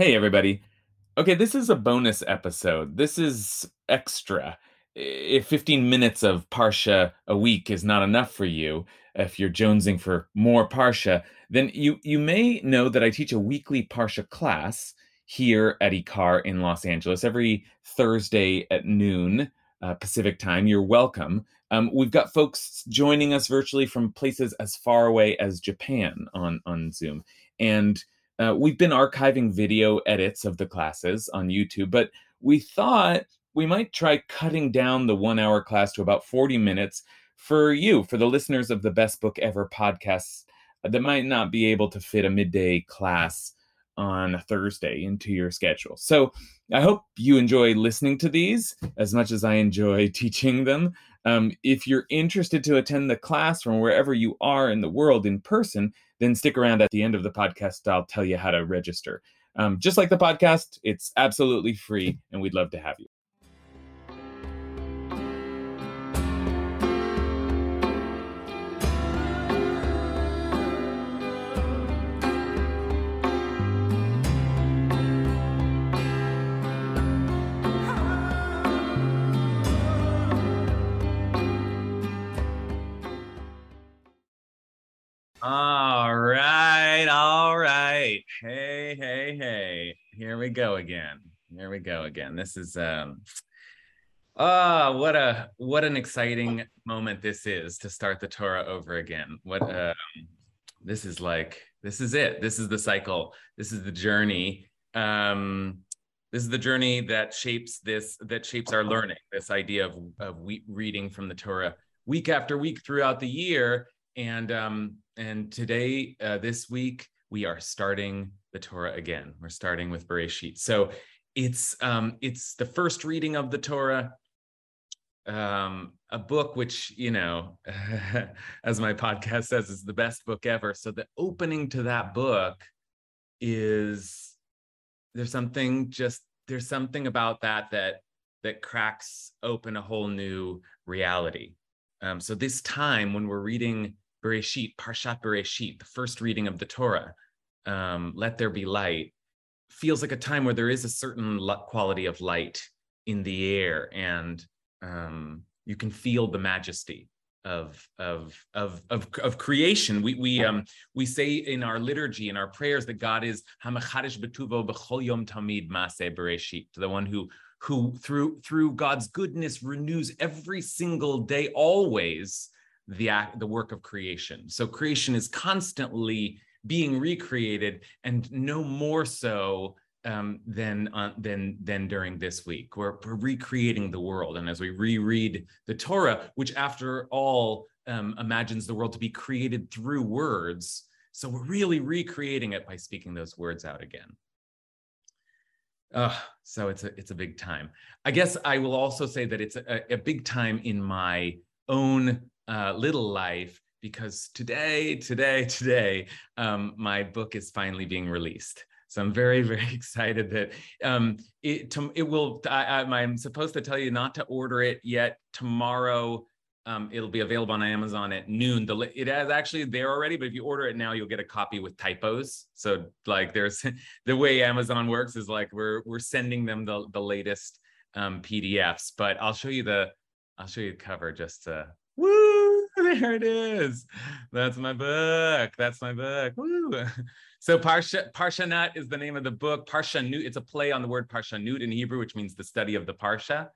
Hey, everybody. Okay, this is a bonus episode. This is extra. If 15 minutes of Parsha a week is not enough for you, if you're jonesing for more Parsha, then you, you may know that I teach a weekly Parsha class here at IKAR in Los Angeles every Thursday at noon uh, Pacific time. You're welcome. Um, we've got folks joining us virtually from places as far away as Japan on, on Zoom. And uh, we've been archiving video edits of the classes on YouTube, but we thought we might try cutting down the one hour class to about 40 minutes for you, for the listeners of the Best Book Ever podcasts that might not be able to fit a midday class on a Thursday into your schedule. So I hope you enjoy listening to these as much as I enjoy teaching them. Um, if you're interested to attend the class from wherever you are in the world in person, then stick around at the end of the podcast. I'll tell you how to register. Um, just like the podcast, it's absolutely free, and we'd love to have you. All right, all right. Hey, hey, hey. Here we go again. Here we go again. This is um ah, oh, what a what an exciting moment this is to start the Torah over again. What um this is like this is it. This is the cycle. This is the journey. Um this is the journey that shapes this that shapes our learning. This idea of of we, reading from the Torah week after week throughout the year and um, and today, uh, this week, we are starting the Torah again. We're starting with Bereshit. So it's um, it's the first reading of the Torah, um, a book which you know, as my podcast says, is the best book ever. So the opening to that book is there's something just there's something about that that that cracks open a whole new reality. Um, so this time when we're reading Bereshit, Parshat Bereshit, the first reading of the Torah, um, let there be light, feels like a time where there is a certain quality of light in the air, and um, you can feel the majesty of of of of, of creation. We we um we say in our liturgy in our prayers that God is Hamachadish Betuvo B'chol Yom Tamid Maseh Bereshit, the one who who through through God's goodness renews every single day, always the act, the work of creation. So creation is constantly being recreated, and no more so um, than uh, than than during this week. We're, we're, recreating the world, and as we reread the Torah, which after all um, imagines the world to be created through words, so we're really recreating it by speaking those words out again. Uh, so it's a it's a big time. I guess I will also say that it's a, a big time in my own uh, little life because today, today, today, um, my book is finally being released. So I'm very, very excited that um, it it will. I, am supposed to tell you not to order it yet. Tomorrow, um, it'll be available on Amazon at noon. The it is actually there already, but if you order it now, you'll get a copy with typos. So like, there's the way Amazon works is like we're we're sending them the the latest um, PDFs. But I'll show you the I'll show you the cover just to Woo! There it is. That's my book. That's my book. Woo! So Parsha Parshanut is the name of the book. Parshanut. It's a play on the word Parshanut in Hebrew, which means the study of the Parsha.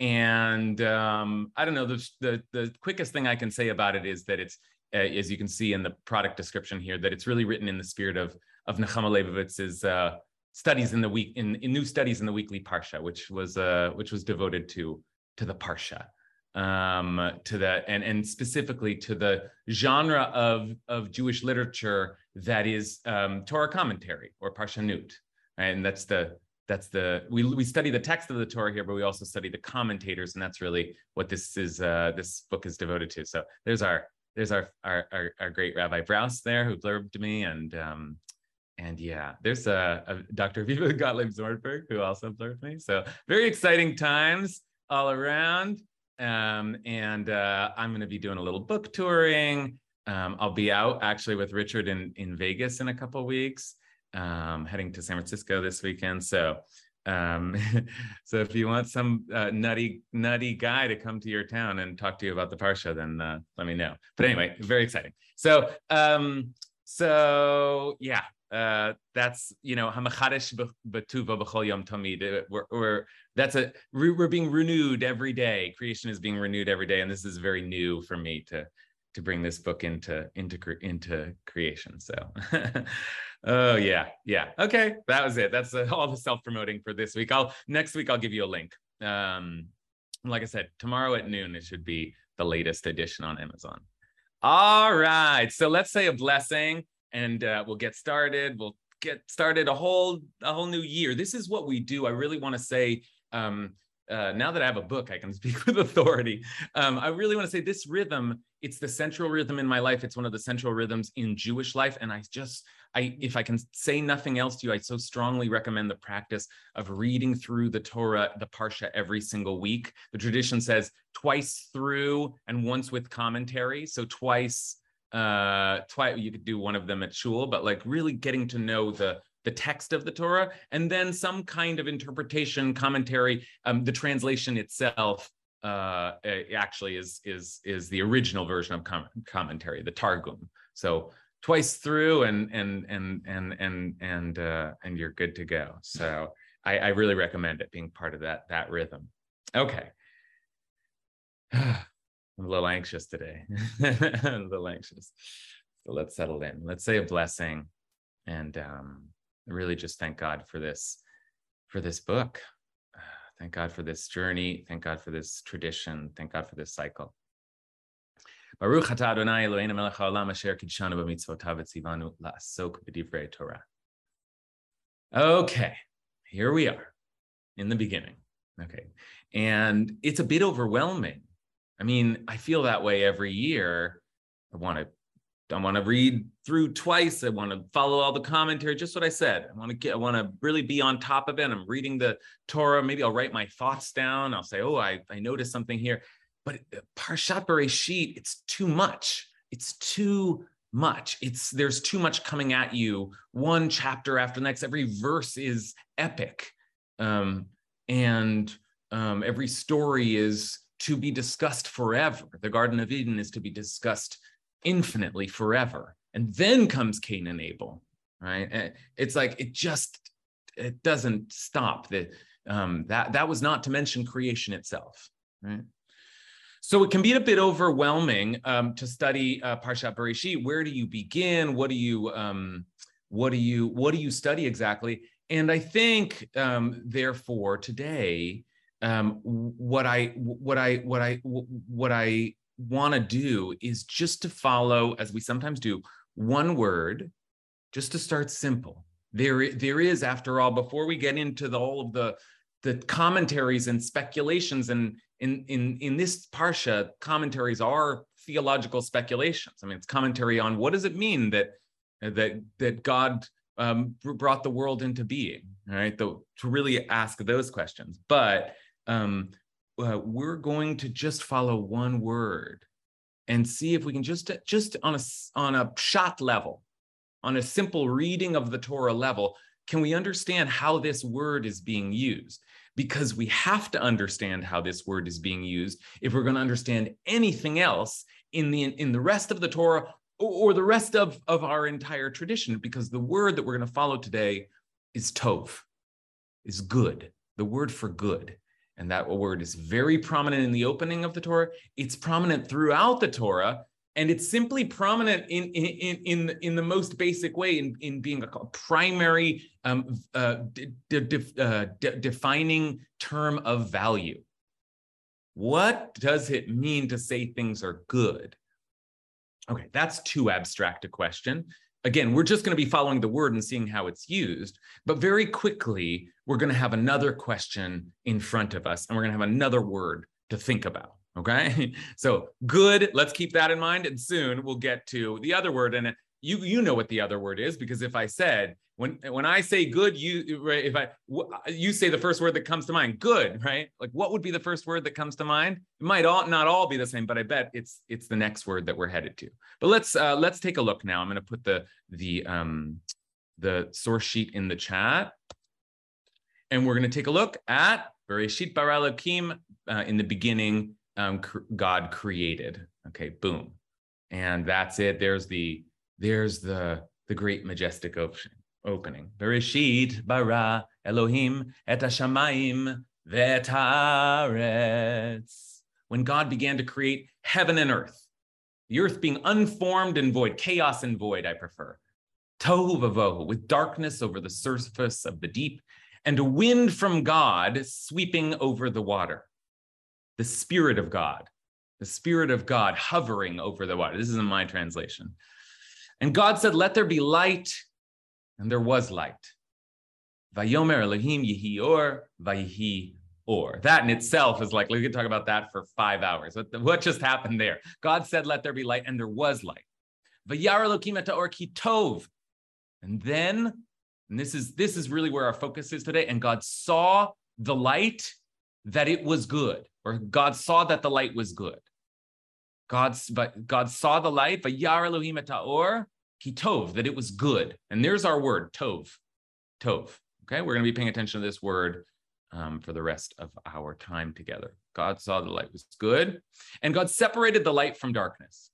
And um, I don't know. The, the the quickest thing I can say about it is that it's uh, as you can see in the product description here, that it's really written in the spirit of of Nechama Leibovitz's uh, studies in the week in, in new studies in the weekly Parsha, which was uh, which was devoted to to the Parsha um, to the and and specifically to the genre of of Jewish literature that is um, Torah commentary or parshanut, right? and that's the that's the we we study the text of the Torah here, but we also study the commentators, and that's really what this is uh, this book is devoted to. So there's our there's our our our, our great Rabbi Brous there who blurbed me, and um, and yeah, there's a, a Dr. Viva Gottlieb Zornberg who also blurbed me. So very exciting times all around. Um, and uh, I'm going to be doing a little book touring. Um, I'll be out actually with Richard in, in Vegas in a couple weeks. Um, heading to San Francisco this weekend. So, um, so if you want some uh, nutty, nutty guy to come to your town and talk to you about the parsha, then uh, let me know. But anyway, very exciting. So, um, so yeah, uh, that's you know hamachadesh betuva b'chol yom tamid. We're, we're that's a we're being renewed every day. Creation is being renewed every day, and this is very new for me to to bring this book into into into creation. So, oh yeah, yeah. Okay, that was it. That's uh, all the self promoting for this week. I'll next week I'll give you a link. Um, like I said, tomorrow at noon it should be the latest edition on Amazon. All right, so let's say a blessing, and uh, we'll get started. We'll get started a whole a whole new year. This is what we do. I really want to say um, uh, now that I have a book, I can speak with authority. Um, I really want to say this rhythm, it's the central rhythm in my life. It's one of the central rhythms in Jewish life. And I just, I, if I can say nothing else to you, I so strongly recommend the practice of reading through the Torah, the Parsha every single week. The tradition says twice through and once with commentary. So twice, uh, twice, you could do one of them at shul, but like really getting to know the the text of the Torah, and then some kind of interpretation, commentary. Um, the translation itself uh, actually is is is the original version of com- commentary, the Targum. So twice through, and and and and and and uh, and you're good to go. So I, I really recommend it being part of that that rhythm. Okay. I'm a little anxious today. a little anxious. So let's settle in. Let's say a blessing and um, really just thank God for this, for this book. Thank God for this journey. Thank God for this tradition. Thank God for this cycle. Baruch Adonai Eloheinu melech haolam asher kidshanu b'mitzvotav etzivanu la'asok b'divrei Torah. Okay, here we are in the beginning. Okay, and it's a bit overwhelming. I mean, I feel that way every year. I want to I want to read through twice. I want to follow all the commentary. Just what I said. I want to get. I want to really be on top of it. I'm reading the Torah. Maybe I'll write my thoughts down. I'll say, "Oh, I I noticed something here." But uh, Parshat Bereshit, it's too much. It's too much. It's there's too much coming at you. One chapter after the next. Every verse is epic, um, and um, every story is to be discussed forever. The Garden of Eden is to be discussed infinitely forever. And then comes Cain and Abel, right? It's like it just it doesn't stop. That um, that that was not to mention creation itself, right? So it can be a bit overwhelming um, to study uh, Parshat Bereshit. Where do you begin? What do you um, what do you what do you study exactly? And I think, um, therefore, today, um, what I what I what I what I want to do is just to follow, as we sometimes do, one word, just to start simple. There, there is, after all, before we get into the, all of the the commentaries and speculations, and in in in this parsha, commentaries are theological speculations. I mean, it's commentary on what does it mean that that that God um, brought the world into being, right? The, to really ask those questions, but um, uh, we're going to just follow one word and see if we can just just on a on a pshat level on a simple reading of the torah level can we understand how this word is being used? Because we have to understand how this word is being used if we're going to understand anything else in the in the rest of the torah or, or the rest of of our entire tradition because the word that we're going to follow today is tov is good the word for good and that word is very prominent in the opening of the Torah. It's prominent throughout the Torah, and it's simply prominent in in in, in the most basic way in, in being a primary um, uh, de- de- uh, de- defining term of value. What does it mean to say things are good? Okay, that's too abstract a question again, we're just going to be following the word and seeing how it's used. But very quickly, we're going to have another question in front of us and we're going to have another word to think about. Okay. So good. Let's keep that in mind. And soon we'll get to the other word. And you, you know what the other word is because if I said, when when I say good, you if I you say the first word that comes to mind, good, right? Like what would be the first word that comes to mind? It might all not all be the same, but I bet it's it's the next word that we're headed to. But let's uh, let's take a look now. I'm going to put the the um the source sheet in the chat. And we're going to take a look at Bereshit bara Elokim. Uh, in the beginning, um, God created. Okay, boom, and that's it. There's the there's the the great majestic ocean opening. Bereshit bara Elohim et hashamayim v'etaretz. When God began to create heaven and earth, the earth being unformed and void, chaos and void, I prefer. Tohu vavohu, with darkness over the surface of the deep, and a wind from God sweeping over the water. The Spirit of God, the Spirit of God hovering over the water. This is in my translation. And God said, Let there be light, and there was light. Vayomer Elohim Yehi Or, Vayihi Or. That in itself is like, we could talk about that for five hours. What, what just happened there? God said, Let there be light, and there was light. Vayar Elohim Or Kitov. And then, and this is this is really where our focus is today. And God saw the light that it was good, or God saw that the light was good. God's but God saw the light, Vayar Elohim et Or Kitov, that it was good. And there's our word, Tov. Tov. Okay, we're going to be paying attention to this word um, for the rest of our time together. God saw the light was good, and God separated the light from darkness.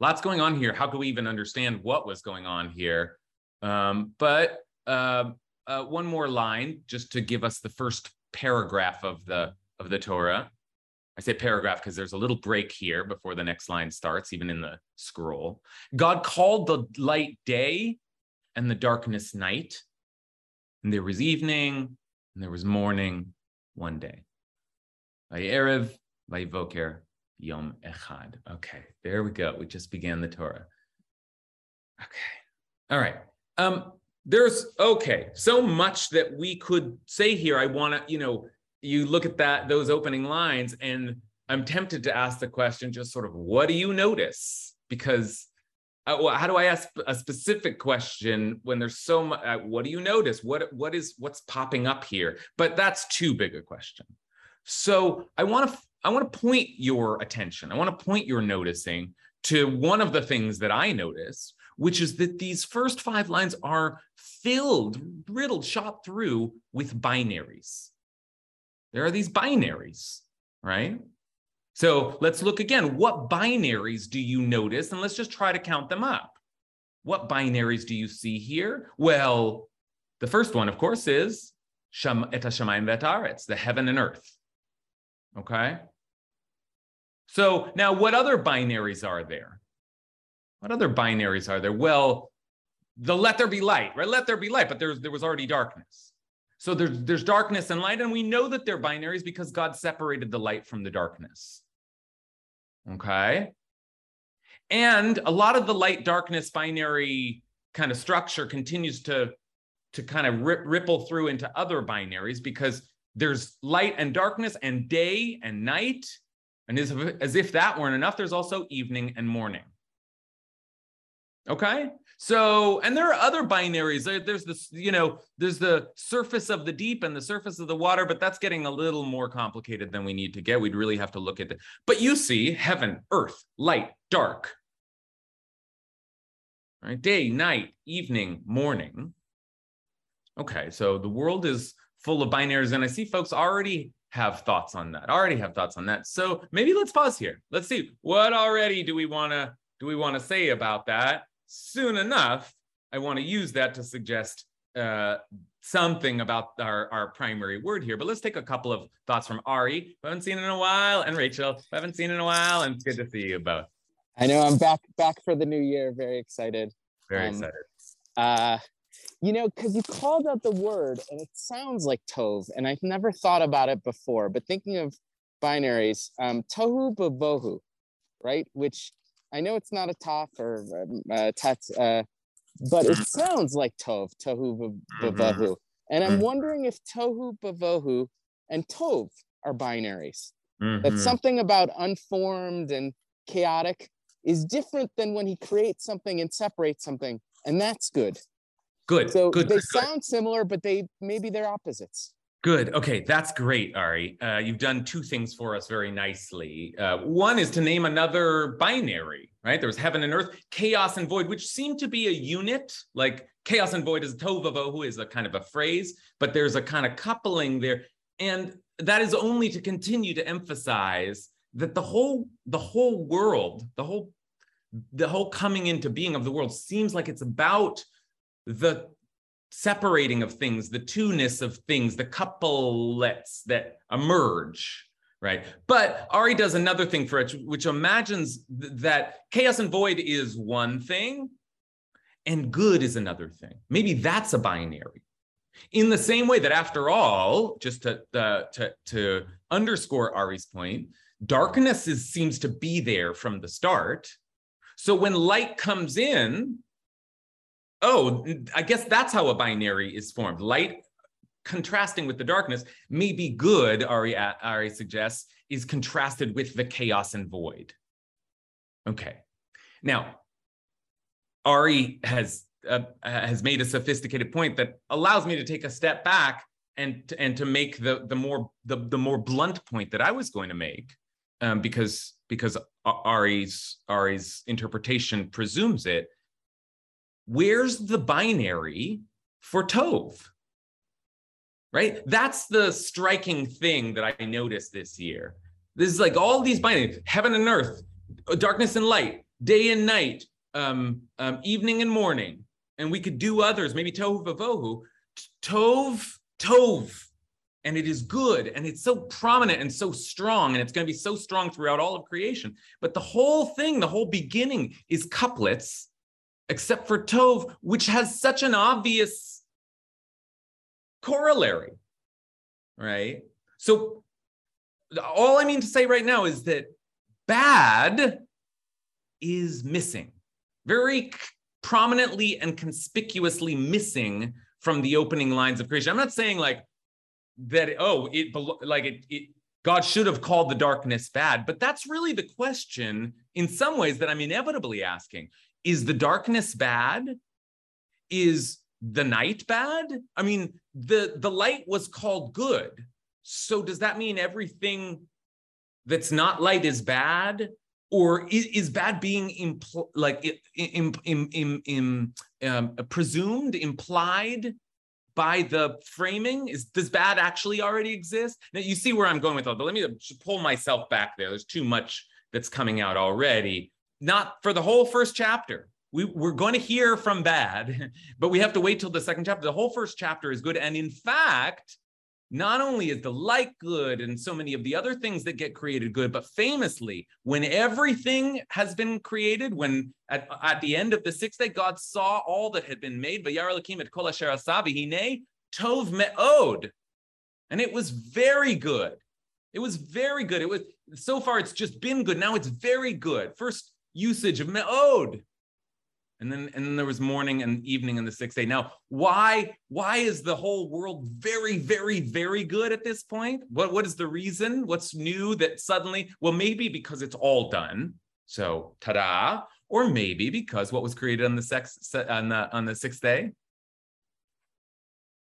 Lots going on here. How could we even understand what was going on here? Um, but uh, uh, one more line, just to give us the first paragraph of the of the Torah. I say paragraph because there's a little break here before the next line starts, even in the scroll. God called the light day and the darkness night. And there was evening and there was morning one day. Vayerev, Vayivoker, Yom Echad. Okay, there we go. We just began the Torah. Okay. All right. Um, there's okay, so much that we could say here. I want to, you know, you look at that those opening lines and i'm tempted to ask the question just sort of what do you notice? Because uh, well, how do i ask a specific question when there's so much uh, what do you notice? What what is what's popping up here? But that's too big a question. So i want to i want to point your attention. I want to point your noticing to one of the things that i notice which is that these first five lines are filled riddled shot through with binaries there are these binaries, right? So let's look again. What binaries do you notice? And let's just try to count them up. What binaries do you see here? Well, the first one, of course, is Sham et Hashemayim v'etaretz, the heaven and earth. Okay. So now, what other binaries are there? What other binaries are there? Well, the let there be light, right? Let there be light, but there's there was already darkness. So there's there's darkness and light, and we know that they're binaries because God separated the light from the darkness. Okay. And a lot of the light darkness binary kind of structure continues to, to kind of rip, ripple through into other binaries because there's light and darkness and day and night. And as if, as if that weren't enough, there's also evening and morning. Okay. So, and there are other binaries. There, there's this, you know, there's the surface of the deep and the surface of the water, but that's getting a little more complicated than we need to get. We'd really have to look at it. But you see heaven, earth, light, dark, right? Day, night, evening, morning. Okay, so the world is full of binaries, and I see folks already have thoughts on that. Already have thoughts on that. So maybe let's pause here. Let's see what already do we want to do we want to say about that soon enough, I want to use that to suggest uh, something about our, our primary word here. But let's take a couple of thoughts from Ari, who haven't seen in a while, and Rachel, who haven't seen in a while, and it's good to see you both. I know I'm back back for the new year. Very excited. Very um, excited. Uh, you know, because you called out the word, and it sounds like tov, and I've never thought about it before. But thinking of binaries, um, tohu bohu, right? Which I know it's not a taf or um, uh, tat, uh, but it sounds like tov, tohu mm-hmm. And I'm mm-hmm. wondering if tohu bavohu and tov are binaries. Mm-hmm. That something about unformed and chaotic is different than when he creates something and separates something, and that's good. Good. So good, they good, sound good. similar, but they maybe they're opposites. Good. Okay, that's great, Ari. Uh, you've done two things for us very nicely. Uh, one is to name another binary, right? There was heaven and earth, chaos and void, which seem to be a unit. Like chaos and void is tovavo, is a kind of a phrase, but there's a kind of coupling there, and that is only to continue to emphasize that the whole the whole world, the whole the whole coming into being of the world seems like it's about the separating of things, the two-ness of things, the couplets that emerge, right? But Ari does another thing for it, which imagines th- that chaos and void is one thing and good is another thing. Maybe that's a binary. In the same way that, after all, just to, uh, to, to underscore Ari's point, darkness is, seems to be there from the start. So when light comes in, oh, I guess that's how a binary is formed. Light contrasting with the darkness may be good, Ari, Ari suggests, is contrasted with the chaos and void. Okay. Now, Ari has uh, has made a sophisticated point that allows me to take a step back and and to make the the more the, the more blunt point that I was going to make, um, because because Ari's Ari's interpretation presumes it, where's the binary for Tove? Right? That's the striking thing that I noticed this year. This is like all these binaries heaven and earth, darkness and light, day and night, um, um, evening and morning. And we could do others, maybe Tov Vavohu. Tov, Tov. And it is good. And it's so prominent and so strong. And it's going to be so strong throughout all of creation. But the whole thing, the whole beginning is couplets except for Tov, which has such an obvious corollary, right? So all I mean to say right now is that bad is missing, very prominently and conspicuously missing from the opening lines of creation. I'm not saying like that, oh, it like it, it God should have called the darkness bad, but that's really the question in some ways that I'm inevitably asking is the darkness bad? Is the night bad? I mean, the the light was called good. So does that mean everything that's not light is bad? Or is, is bad being impl- like in, in, in, um, presumed, implied by the framing? Is does bad actually already exist? Now you see where I'm going with all, but let me pull myself back there. There's too much that's coming out already not for the whole first chapter. We, we're going to hear from bad, but we have to wait till the second chapter. The whole first chapter is good. And in fact, not only is the light good and so many of the other things that get created good, but famously, when everything has been created, when at, at the end of the sixth day, God saw all that had been made, tov me'od. And it was very good. It was very good. It was so far, it's just been good. Now it's very good. First usage of me'od. And then, and then there was morning and evening in the sixth day. Now, why, why is the whole world very, very, very good at this point? What, what is the reason? What's new that suddenly? Well, maybe because it's all done. So, ta-da! Or maybe because what was created on the sex on the on the sixth day?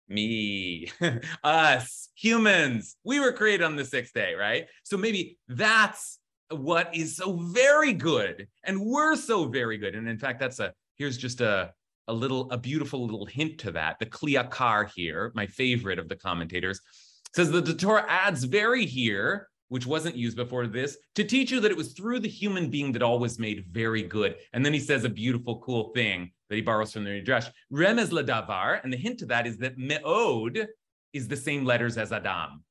Me, us, humans. We were created on the sixth day, right? So maybe that's what is so very good and we're so very good. And in fact that's a here's just a a little a beautiful little hint to that. The Kli Yakar here my favorite of the commentators says the torah adds very here which wasn't used before this to teach you that it was through the human being that all was made very good. And then he says a beautiful cool thing that he borrows from the midrash remez ladavar and the hint to that is that meod is the same letters as adam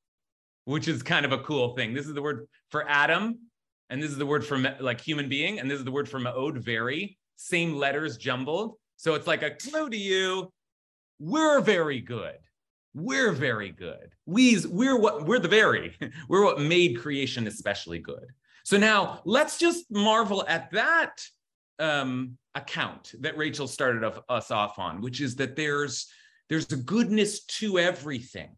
which is kind of a cool thing. This is the word for adam and this is the word for like human being, and this is the word for ma'od, very, same letters jumbled. So it's like a clue to you. We're very good. We're very good. We's we're what we're the very, we're what made creation especially good. So now let's just marvel at that um, account that Rachel started us off on, which is that there's there's a goodness to everything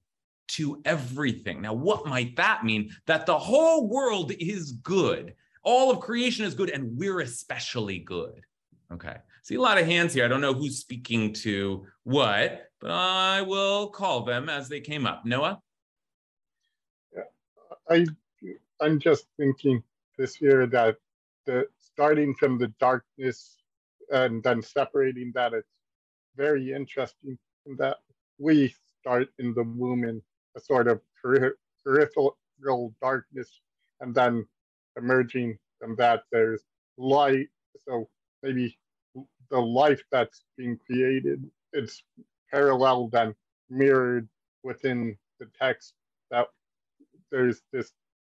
to everything. Now, what might that mean? That the whole world is good. All of creation is good, and we're especially good. Okay. See a lot of hands here. I don't know who's speaking to what, but I will call them as they came up. Noah? I I'm just thinking this year that the starting from the darkness and then separating that it's very interesting that we start in the womb in a sort of peripheral darkness and then emerging from that there's light. So maybe the life that's being created it's paralleled and mirrored within the text that there's this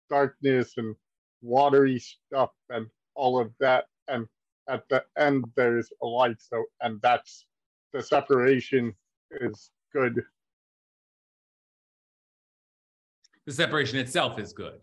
darkness and watery stuff and all of that. And at the end there's a light. So and that's the separation is good the separation itself is good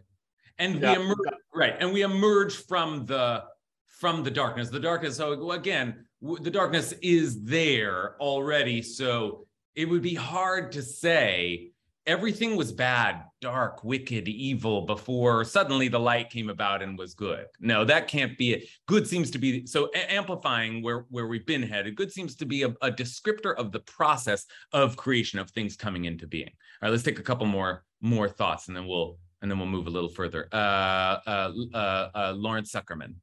and yeah. we emerge right and we emerge from the from the darkness the darkness so again the darkness is there already so it would be hard to say everything was bad, dark, wicked, evil before suddenly the light came about and was good. No, that can't be it. Good seems to be so amplifying where, where we've been headed. Good seems to be a, a descriptor of the process of creation of things coming into being. All right, let's take a couple more more thoughts and then we'll and then we'll move a little further. Uh, uh, uh, uh Lawrence Zuckerman,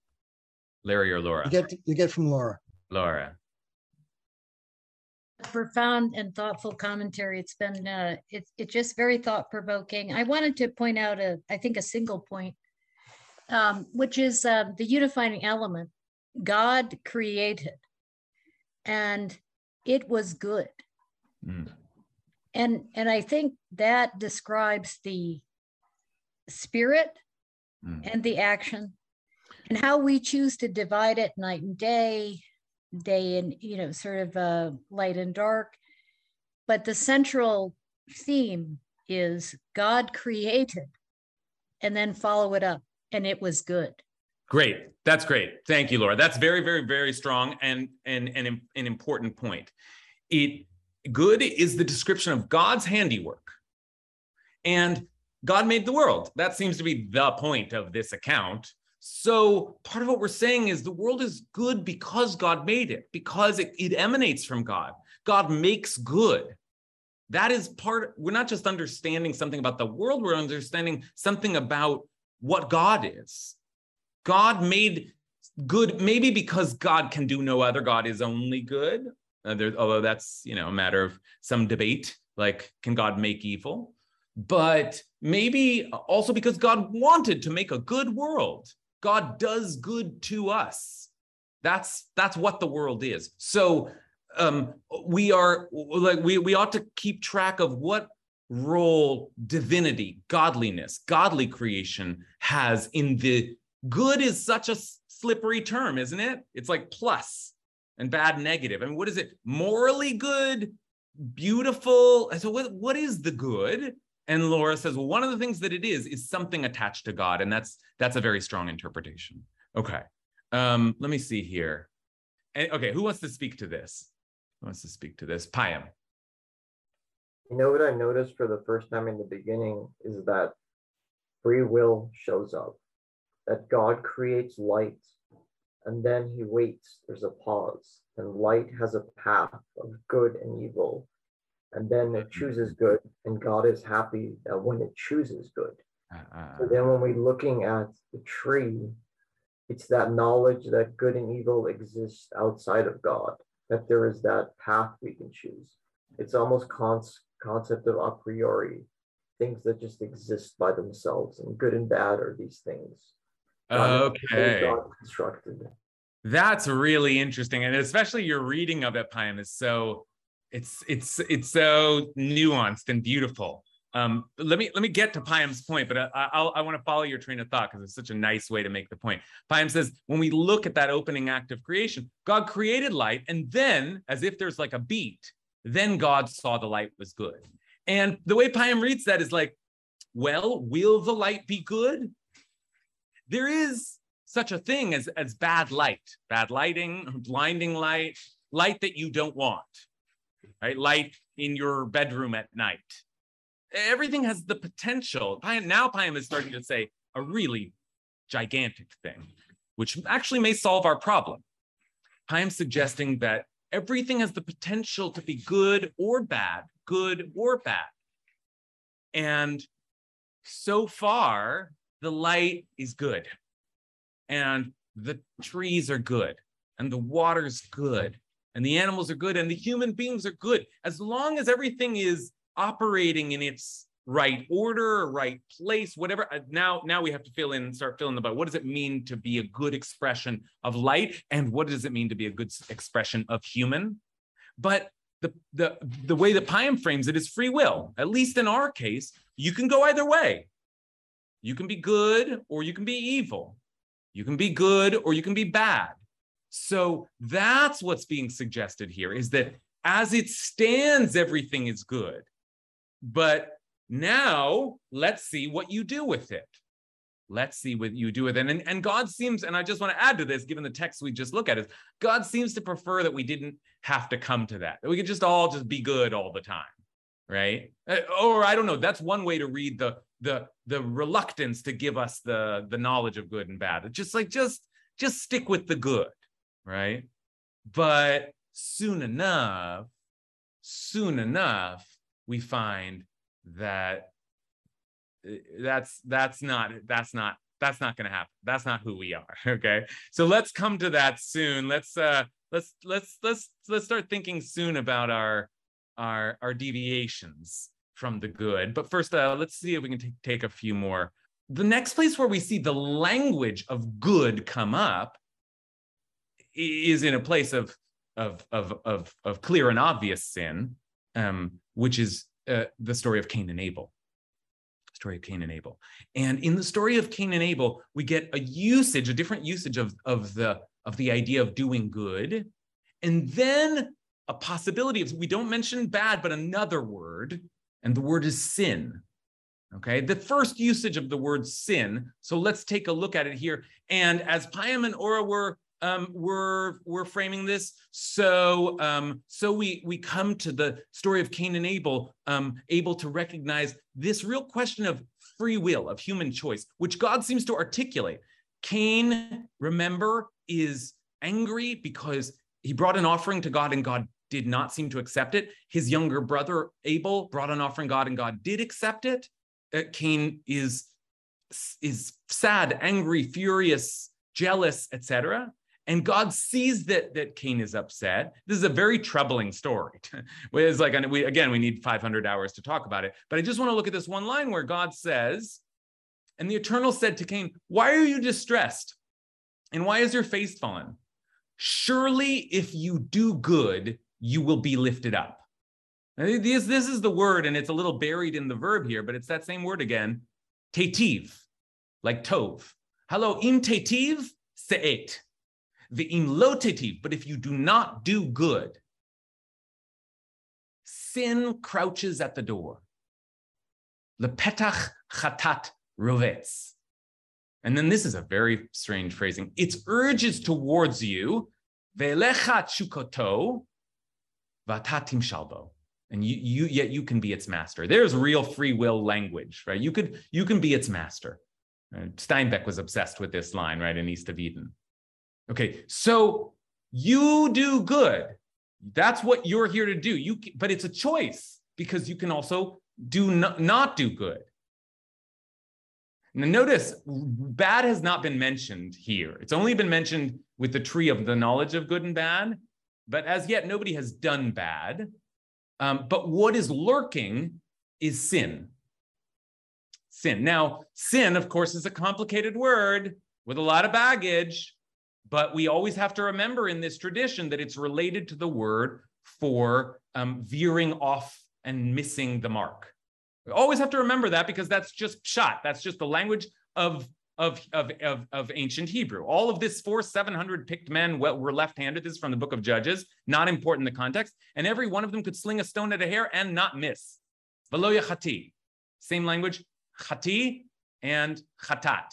Larry or Laura? You get you get from Laura. Laura profound and thoughtful commentary. It's been uh, it's it's just very thought provoking. I wanted to point out a I think a single point, um, which is uh, the unifying element. God created, and it was good. Mm. And and I think that describes the spirit mm. and the action and how we choose to divide it night and day day and you know sort of uh, light and dark. But the central theme is god created and then follow it up and it was good. Great. That's great. Thank you laura. That's very very very strong and and, and an important point. It good is the description of god's handiwork and god made the world that seems to be the point of this account so part of what we're saying is the world is good because God made it, because it, it emanates from God. God makes good. That is part, we're not just understanding something about the world, we're understanding something about what God is. God made good, maybe because God can do no other, God is only good. Uh, there, although that's you know a matter of some debate, like can God make evil? But maybe also because God wanted to make a good world God does good to us. That's that's what the world is. So um, we are like we we ought to keep track of what role divinity, godliness, godly creation has in the good is such a slippery term, isn't it? It's like plus and bad negative. I mean, what is it? Morally good, beautiful. So what, what is the good? And Laura says, well, one of the things that it is is something attached to God, and that's that's a very strong interpretation. Okay, um, let me see here. Okay, who wants to speak to this? Who wants to speak to this? Payam. You know what I noticed for the first time in the beginning is that free will shows up, that God creates light, and then he waits. There's a pause, and light has a path of good and evil and then it mm-hmm. chooses good, and God is happy that when it chooses good. Uh-uh. So then when we're looking at the tree, it's that knowledge that good and evil exist outside of God, that there is that path we can choose. It's almost cons- concept of a priori, things that just exist by themselves, and good and bad are these things. Okay. constructed. That's really interesting. And especially your reading of it, Payam, is so it's it's it's so nuanced and beautiful. Um, let me let me get to Payam's point, but I, I'll, I want to follow your train of thought because it's such a nice way to make the point. Payam says when we look at that opening act of creation, God created light, and then, as if there's like a beat, then God saw the light was good. And the way Payam reads that is like, well, will the light be good? There is such a thing as as bad light, bad lighting, blinding light, light that you don't want right? Light in your bedroom at night. Everything has the potential. Now Payam is starting to say a really gigantic thing, which actually may solve our problem. Payam suggesting that everything has the potential to be good or bad, good or bad. And so far the light is good and the trees are good and the water's good and the animals are good and the human beings are good. As long as everything is operating in its right order right place whatever uh, now now we have to fill in start filling the boat what does it mean to be a good expression of light? And what does it mean to be a good expression of human? But the the the way that Payam frames it is free will. At least in our case you can go either way you can be good or you can be evil you can be good or you can be bad so that's what's being suggested here is that as it stands, everything is good. But now let's see what you do with it. Let's see what you do with it. And, and God seems, and I just want to add to this, given the text we just look at, is God seems to prefer that we didn't have to come to that, that we could just all just be good all the time, right? Uh, or I don't know, that's one way to read the the the reluctance to give us the the knowledge of good and bad. It's just like just just stick with the good right? But soon enough, soon enough, we find that eh, that's that's not that's not that's not going to happen that's not who we are okay so let's come to that soon let's uh let's let's let's let's start thinking soon about our our our deviations from the good. But first uh let's see if we can t- take a few more. The next place where we see the language of good come up is in a place of of of of, of clear and obvious sin, um, which is uh, the story of Cain and Abel. Story of Cain and Abel, and in the story of Cain and Abel, we get a usage, a different usage of of the of the idea of doing good, and then a possibility of we don't mention bad, but another word, and the word is sin. Okay, the first usage of the word sin. So let's take a look at it here. And as Payam and Ora were um, we're we're framing this. So um, so we we come to the story of Cain and Abel, um, able to recognize this real question of free will, of human choice, which God seems to articulate. Cain, remember, is angry because he brought an offering to God and God did not seem to accept it. His younger brother Abel brought an offering God and God did accept it. Uh, Cain is is sad, angry, furious, jealous, etc and God sees that that Cain is upset. This is a very troubling story. it's like we again we need 500 hours to talk about it, but I just want to look at this one line where God says, "And the Eternal said to Cain, Why are you distressed? And why is your face fallen? Surely, if you do good, you will be lifted up." this, this is the word, and it's a little buried in the verb here, but it's that same word again, tetiv, like tov. Hello, im tetiv se'et the imlotative, but if you do not do good, sin crouches at the door. The petach chatat rovetz. And then this is a very strange phrasing. Its urges towards you, velecha chukoto, vatatim shalbo. And you, you, yet you can be its master. There's real free will language, right? You could, you can be its master. Uh, Steinbeck was obsessed with this line, right, in East of Eden. Okay, so you do good. That's what you're here to do. You, but it's a choice because you can also do not, not do good. Now, notice bad has not been mentioned here. It's only been mentioned with the tree of the knowledge of good and bad, but as yet, nobody has done bad. Um, but what is lurking is sin. Sin. Now, sin, of course, is a complicated word with a lot of baggage. But we always have to remember in this tradition that it's related to the word for um, veering off and missing the mark. We always have to remember that because that's just shot. That's just the language of, of, of, of, of ancient Hebrew. All of this four, 700 picked men were left-handed. This is from the book of Judges, not important in the context. And every one of them could sling a stone at a hare and not miss. Veloya chati. Same language, chati and chatat.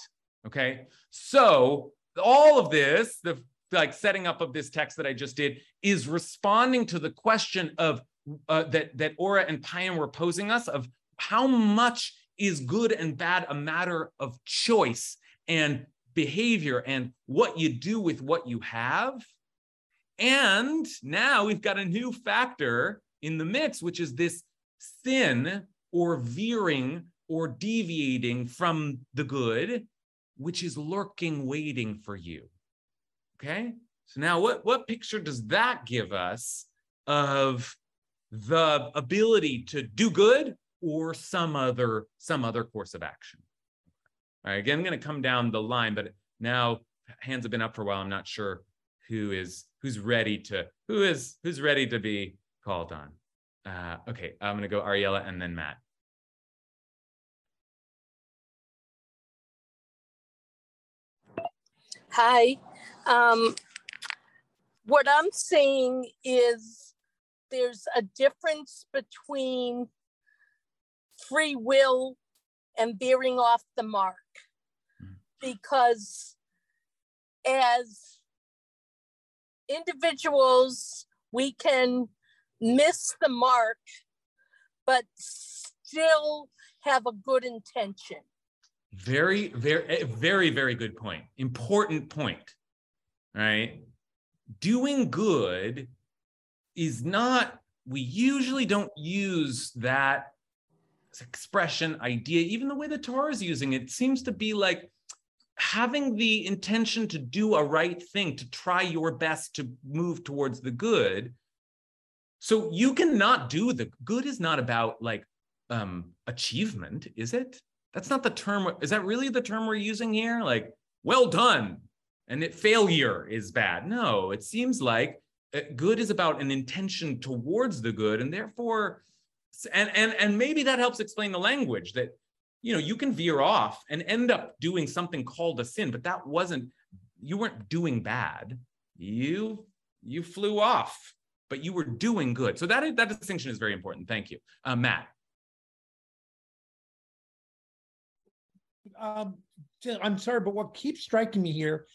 Okay. So all of this, the like setting up of this text that I just did, is responding to the question of uh, that that Ora and Payam were posing us of how much is good and bad a matter of choice and behavior and what you do with what you have. And now we've got a new factor in the mix, which is this sin or veering or deviating from the good, which is lurking, waiting for you. Okay. So now what, what picture does that give us of the ability to do good or some other some other course of action? All right, again, I'm going to come down the line, but now hands have been up for a while. I'm not sure who is who's ready to who is who's ready to be called on. Uh, okay, I'm going to go Ariella and then Matt. Hi. Um, what I'm saying is there's a difference between free will and veering off the mark. Mm. because as individuals we can miss the mark but still have a good intention. Very very eh, very very good point. Important point right? Doing good is not we usually don't use that expression idea even the way the torah is using it seems to be like having the intention to do a right thing to try your best to move towards the good. So you cannot do the good is not about like um achievement is it? That's not the term is that really the term we're using here? Like well done and it, failure is bad. No it seems like uh, good is about an intention towards the good and therefore and and and maybe that helps explain the language that you know you can veer off and end up doing something called a sin but that wasn't you weren't doing bad. You you flew off but you were doing good. So that that distinction is very important. Thank you. Uh, matt. Um, i'm sorry but what keeps striking me here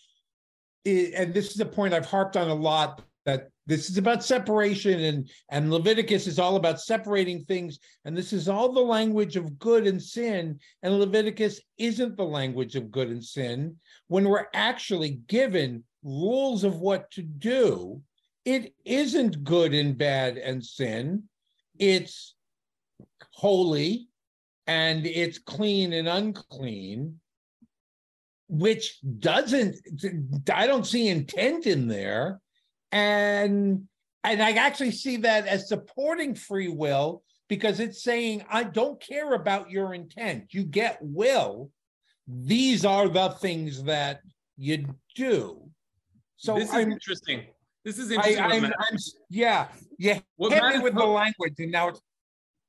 is, and this is a point i've harped on a lot that this is about separation and and leviticus is all about separating things and this is all the language of good and sin and leviticus isn't the language of good and sin. When we're actually given rules of what to do it isn't good and bad and sin. It's holy and it's clean and unclean which doesn't i don't see intent in there and and I actually see that as supporting free will because it's saying I don't care about your intent. You get will. These are the things that you do. So this is I'm, interesting. This is interesting. I, I'm, I'm, yeah, yeah. What hit me with the language, and now it's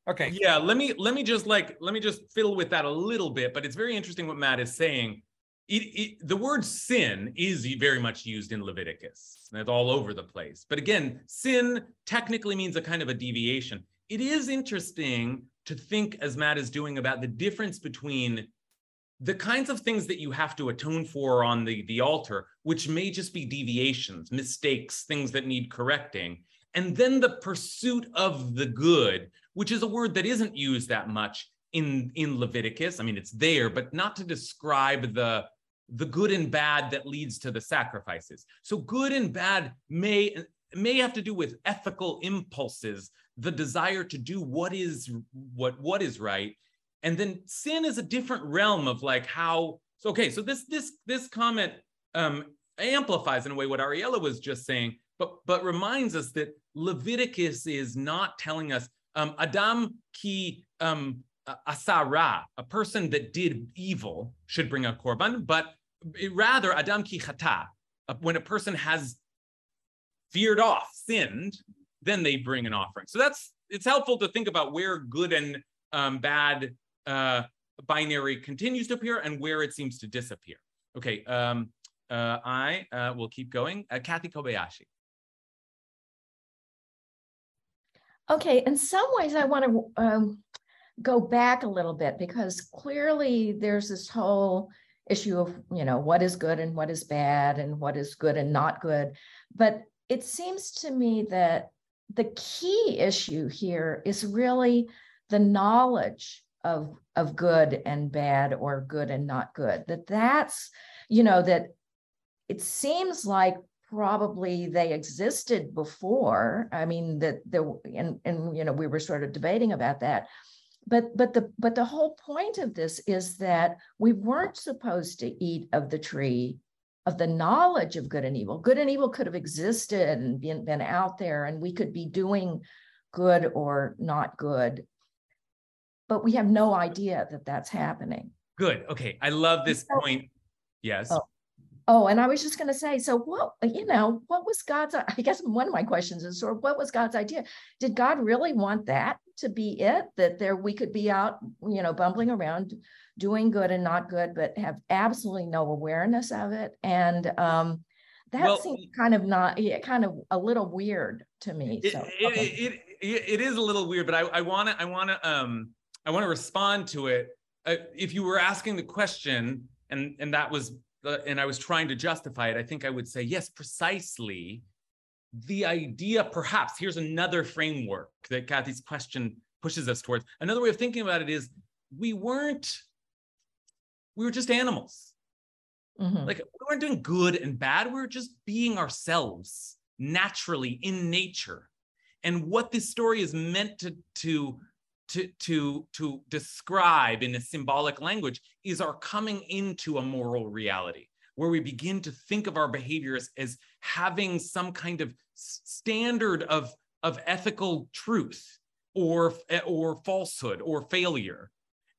okay. Yeah, let me let me just like let me just fiddle with that a little bit. But it's very interesting what Matt is saying it, it, the word sin is very much used in Leviticus. It's all over the place. But again, sin technically means a kind of a deviation. It is interesting to think, as Matt is doing, about the difference between the kinds of things that you have to atone for on the, the altar, which may just be deviations, mistakes, things that need correcting, and then the pursuit of the good, which is a word that isn't used that much in, in Leviticus. I mean, it's there, but not to describe the the good and bad that leads to the sacrifices. So good and bad may may have to do with ethical impulses, the desire to do what is what what is right. And then sin is a different realm of like how so okay, so this this this comment um amplifies in a way what Ariella was just saying, but but reminds us that Leviticus is not telling us um Adam ki um asara, a person that did evil should bring a korban, but rather Adam ki chata, when a person has veered off, sinned, then they bring an offering. So that's it's helpful to think about where good and um, bad uh, binary continues to appear and where it seems to disappear. Okay, um, uh, I uh, will keep going. Uh, Kathy Kobayashi. Okay, in some ways, I want to um, go back a little bit because clearly there's this whole issue of you know what is good and what is bad and what is good and not good. But it seems to me that the key issue here is really the knowledge of of good and bad or good and not good that that's you know that it seems like probably they existed before. I mean that there and and you know we were sort of debating about that but but the but the whole point of this is that we weren't supposed to eat of the tree of the knowledge of good and evil. Good and evil could have existed and been, been out there, and we could be doing good or not good. But we have no idea that that's happening. Good. Okay. I love this point. Yes. Oh, oh, and I was just going to say, so what, you know, what was God's, I guess one of my questions is sort of what was God's idea? Did God really want that to be it? That there we could be out, you know, bumbling around doing good and not good, but have absolutely no awareness of it. And um, that well, seems kind of not, yeah, kind of a little weird to me. It, so, okay. it, it, it, is a little weird, but I, I want to, I want to, um, I want to respond to it. Uh, if you were asking the question, and and that was, and I was trying to justify it, I think I would say yes, precisely. The idea, perhaps, here's another framework that Kathy's question pushes us towards. Another way of thinking about it is we weren't we were just animals. Mm-hmm. Like we weren't doing good and bad. We were just being ourselves naturally in nature. And what this story is meant to, to, to, to, to describe in a symbolic language is our coming into a moral reality where we begin to think of our behaviors as having some kind of standard of, of ethical truth or, or falsehood or failure.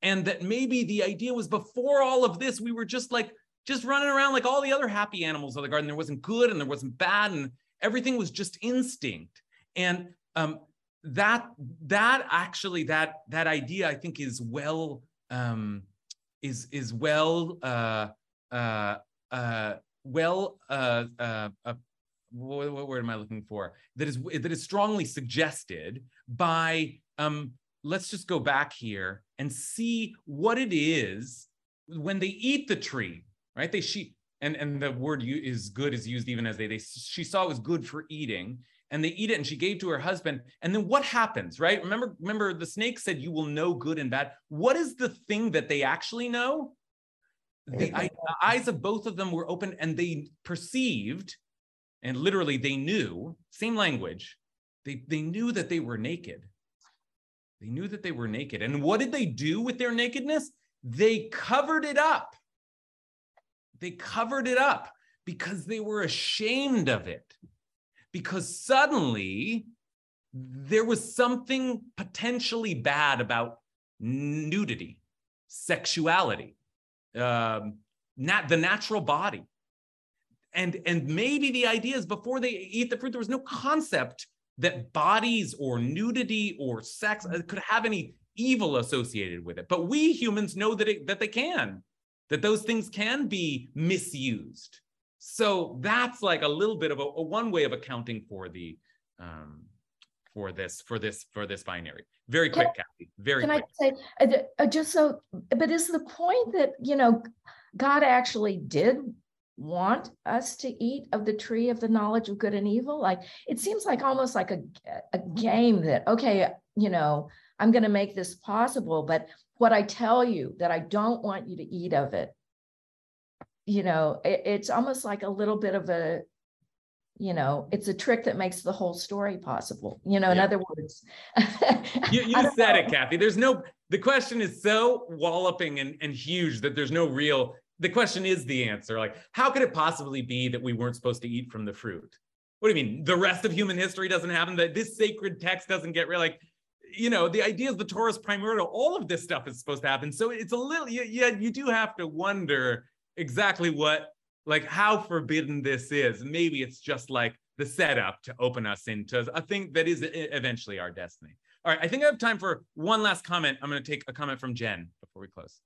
And that maybe the idea was before all of this we were just like just running around like all the other happy animals of the garden. There wasn't good and there wasn't bad and everything was just instinct. And um, that that actually that that idea i think is well um, is is well uh, uh, uh, well uh, uh, uh, what, what, word am I looking for? That is that is strongly suggested by um, let's just go back here and see what it is when they eat the tree, right? They she and and the word is good is used even as they they she saw it was good for eating and they eat it and she gave to her husband and then what happens right remember remember the snake said you will know good and bad what is the thing that they actually know the, the eyes of both of them were open and they perceived and literally they knew same language they they knew that they were naked they knew that they were naked. And what did they do with their nakedness? They covered it up. They covered it up because they were ashamed of it. Because suddenly there was something potentially bad about nudity, sexuality, um, the natural body. And, and maybe the idea is before they eat the fruit, there was no concept that bodies or nudity or sex uh, could have any evil associated with it. But we humans know that it, that they can, that those things can be misused. So that's like a little bit of a, a one way of accounting for the um, for this for this for this binary. Very quick, can, Kathy. Very. Quick. Can quick. I say uh, uh, just so? But is the point that you know God actually did want us to eat of the tree of the knowledge of good and evil like it seems like almost like a, a game that okay you know i'm going to make this possible but what i tell you that i don't want you to eat of it you know it, it's almost like a little bit of a you know it's a trick that makes the whole story possible you know yeah. in other words you, you said know. it kathy there's no the question is so walloping and, and huge that there's no real the question is the answer. Like, how could it possibly be that we weren't supposed to eat from the fruit? What do you mean? The rest of human history doesn't happen. That this sacred text doesn't get real. Like, you know, the idea is the Torah is primordial. All of this stuff is supposed to happen. So it's a little, yeah, you do have to wonder exactly what, like, how forbidden this is. Maybe it's just like the setup to open us into a thing that is eventually our destiny. All right, I think I have time for one last comment. I'm going to take a comment from Jen before we close.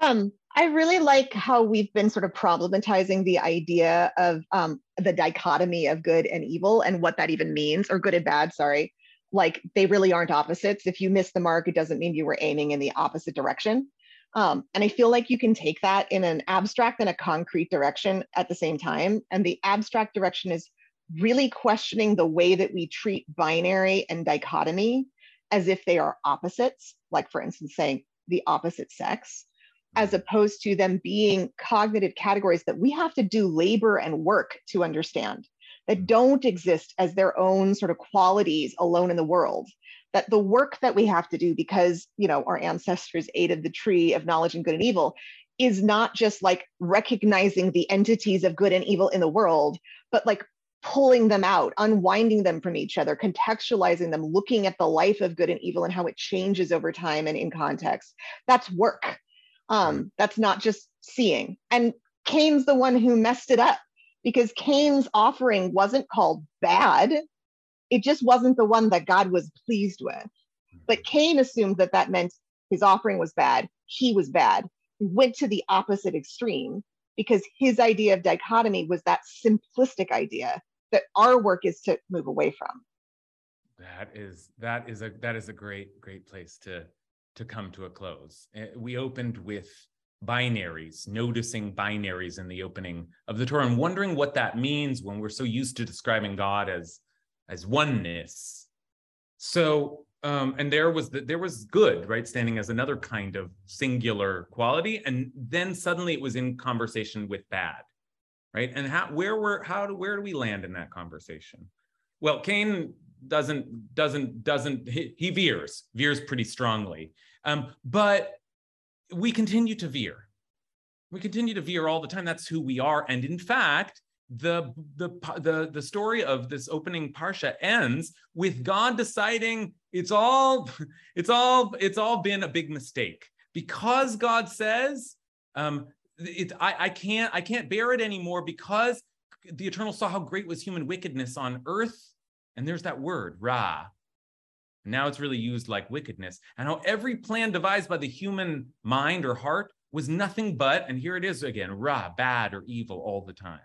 Um, I really like how we've been sort of problematizing the idea of um, the dichotomy of good and evil and what that even means, or good and bad, sorry. Like they really aren't opposites. If you miss the mark, it doesn't mean you were aiming in the opposite direction. Um, and I feel like you can take that in an abstract and a concrete direction at the same time. And the abstract direction is really questioning the way that we treat binary and dichotomy as if they are opposites, like, for instance, saying the opposite sex as opposed to them being cognitive categories that we have to do labor and work to understand that don't exist as their own sort of qualities alone in the world that the work that we have to do because you know our ancestors ate of the tree of knowledge and good and evil is not just like recognizing the entities of good and evil in the world but like pulling them out unwinding them from each other contextualizing them looking at the life of good and evil and how it changes over time and in context. That's work. Um, that's not just seeing. And cain's the one who messed it up because cain's offering wasn't called bad it just wasn't the one that God was pleased with. But Cain assumed that that meant his offering was bad, he was bad. He went to the opposite extreme because his idea of dichotomy was that simplistic idea that our work is to move away from. That is that is a that is a great great place to to come to a close. Eh, we opened with binaries, noticing binaries in the opening of the Torah and wondering what that means when we're so used to describing God as as oneness. So, um, and there was the, there was good, right, standing as another kind of singular quality, and then suddenly it was in conversation with bad, right? And how where were how do where do we land in that conversation? Well, Cain doesn't doesn't doesn't he, he veers veers pretty strongly, um, but we continue to veer. We continue to veer all the time. That's who we are, and in fact, the the the the story of this opening parsha ends with God deciding it's all it's all it's all been a big mistake. Because God says um it I, I can't I can't bear it anymore because the eternal saw how great was human wickedness on earth. And there's that word ra. Now it's really used like wickedness. And how every plan devised by the human mind or heart was nothing but and here it is again ra bad or evil all the time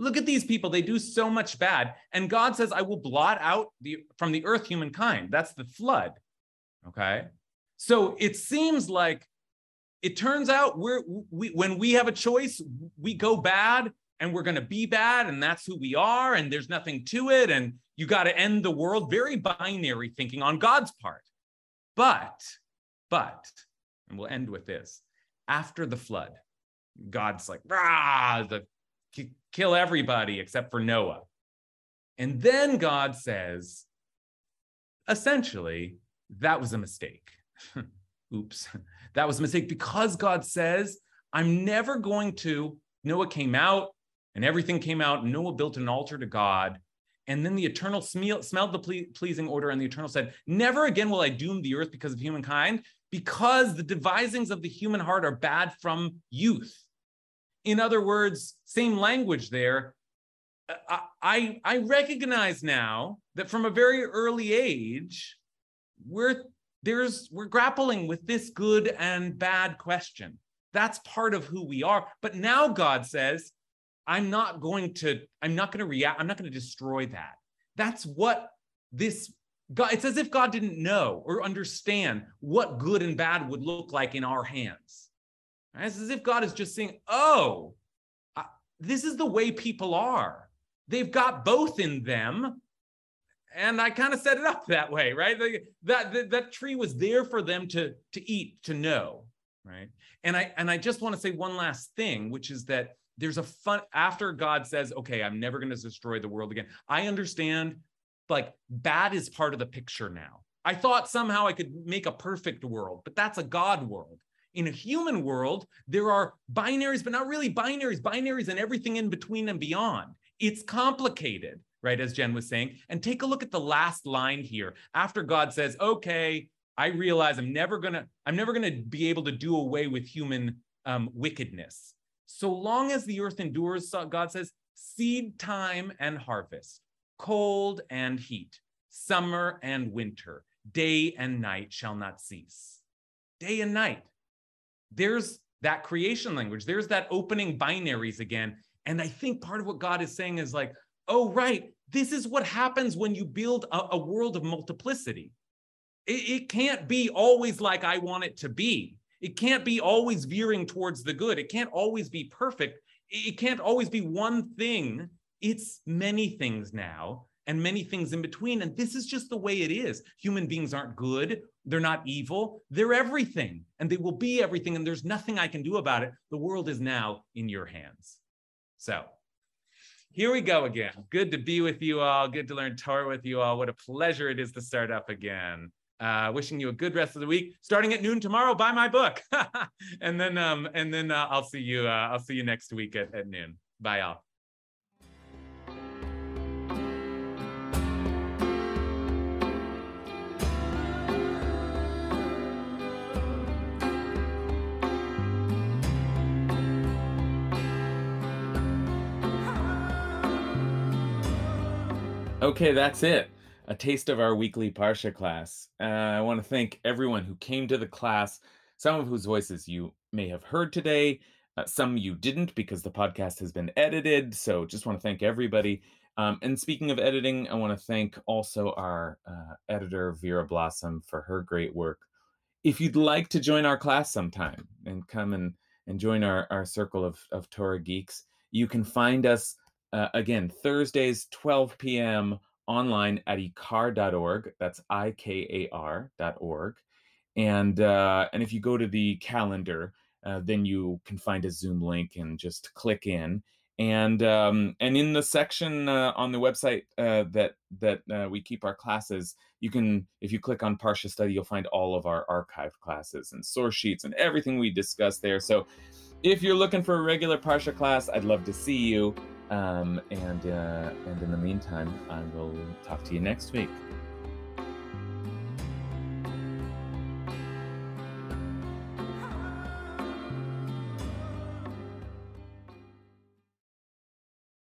Look at these people. They do so much bad. And God says, I will blot out the, from the earth humankind. That's the flood. Okay. So it seems like it turns out we're, we, when we have a choice, we go bad and we're going to be bad. And that's who we are. And there's nothing to it. And you got to end the world. Very binary thinking on God's part. But, but, and we'll end with this after the flood, God's like, rah, the kill everybody except for Noah. And then God says, essentially, that was a mistake. Oops, that was a mistake because God says, I'm never going to. Noah came out and everything came out. Noah built an altar to God. And then the eternal smell, smelled the ple- pleasing odor, and the eternal said, Never again will I doom the earth because of humankind, because the devisings of the human heart are bad from youth. In other words, same language there. Uh, I, I recognize now that from a very early age, we're there's we're grappling with this good and bad question. That's part of who we are. But now God says, I'm not going to, I'm not going to react, I'm not going to destroy that. That's what this God, it's as if God didn't know or understand what good and bad would look like in our hands. It's as if God is just saying, oh, uh, this is the way people are. They've got both in them. And I kind of set it up that way, right? That, that, that tree was there for them to, to eat, to know, right? And I, and I just want to say one last thing, which is that there's a fun, after God says, okay, I'm never going to destroy the world again. I understand like bad is part of the picture now. I thought somehow I could make a perfect world, but that's a God world. In a human world, there are binaries, but not really binaries, binaries and everything in between and beyond. It's complicated, right? As Jen was saying. And take a look at the last line here. After God says, okay, I realize I'm never gonna, I'm never gonna be able to do away with human um, wickedness. So long as the earth endures, God says, seed time and harvest, cold and heat, summer and winter, day and night shall not cease. Day and night there's that creation language. There's that opening binaries again. And I think part of what God is saying is like, oh, right, this is what happens when you build a, a world of multiplicity. It, it can't be always like I want it to be. It can't be always veering towards the good. It can't always be perfect. It can't always be one thing. It's many things now and many things in between. And this is just the way it is. Human beings aren't good they're not evil. They're everything and they will be everything. And there's nothing I can do about it. The world is now in your hands. So here we go again. Good to be with you all. Good to learn Torah with you all. What a pleasure it is to start up again. Uh, wishing you a good rest of the week. Starting at noon tomorrow, buy my book, and then um, and then uh, I'll see you. Uh, I'll see you next week at, at noon. Bye, all. Okay, that's it. A taste of our weekly Parsha class. Uh, I want to thank everyone who came to the class, some of whose voices you may have heard today, uh, some you didn't because the podcast has been edited. So just want to thank everybody. Um, and speaking of editing, I want to thank also our uh, editor, Vera Blossom, for her great work. If you'd like to join our class sometime and come and, and join our, our circle of, of Torah geeks, you can find us uh, again, Thursdays, 12 p.m. online at ikar.org. That's I K A R.org. And, uh, and if you go to the calendar, uh, then you can find a Zoom link and just click in. And um, and in the section uh, on the website uh, that that uh, we keep our classes, you can if you click on Parsha Study, you'll find all of our archived classes and source sheets and everything we discuss there. So if you're looking for a regular Parsha class, I'd love to see you. Um, and uh, and in the meantime, I will talk to you next week.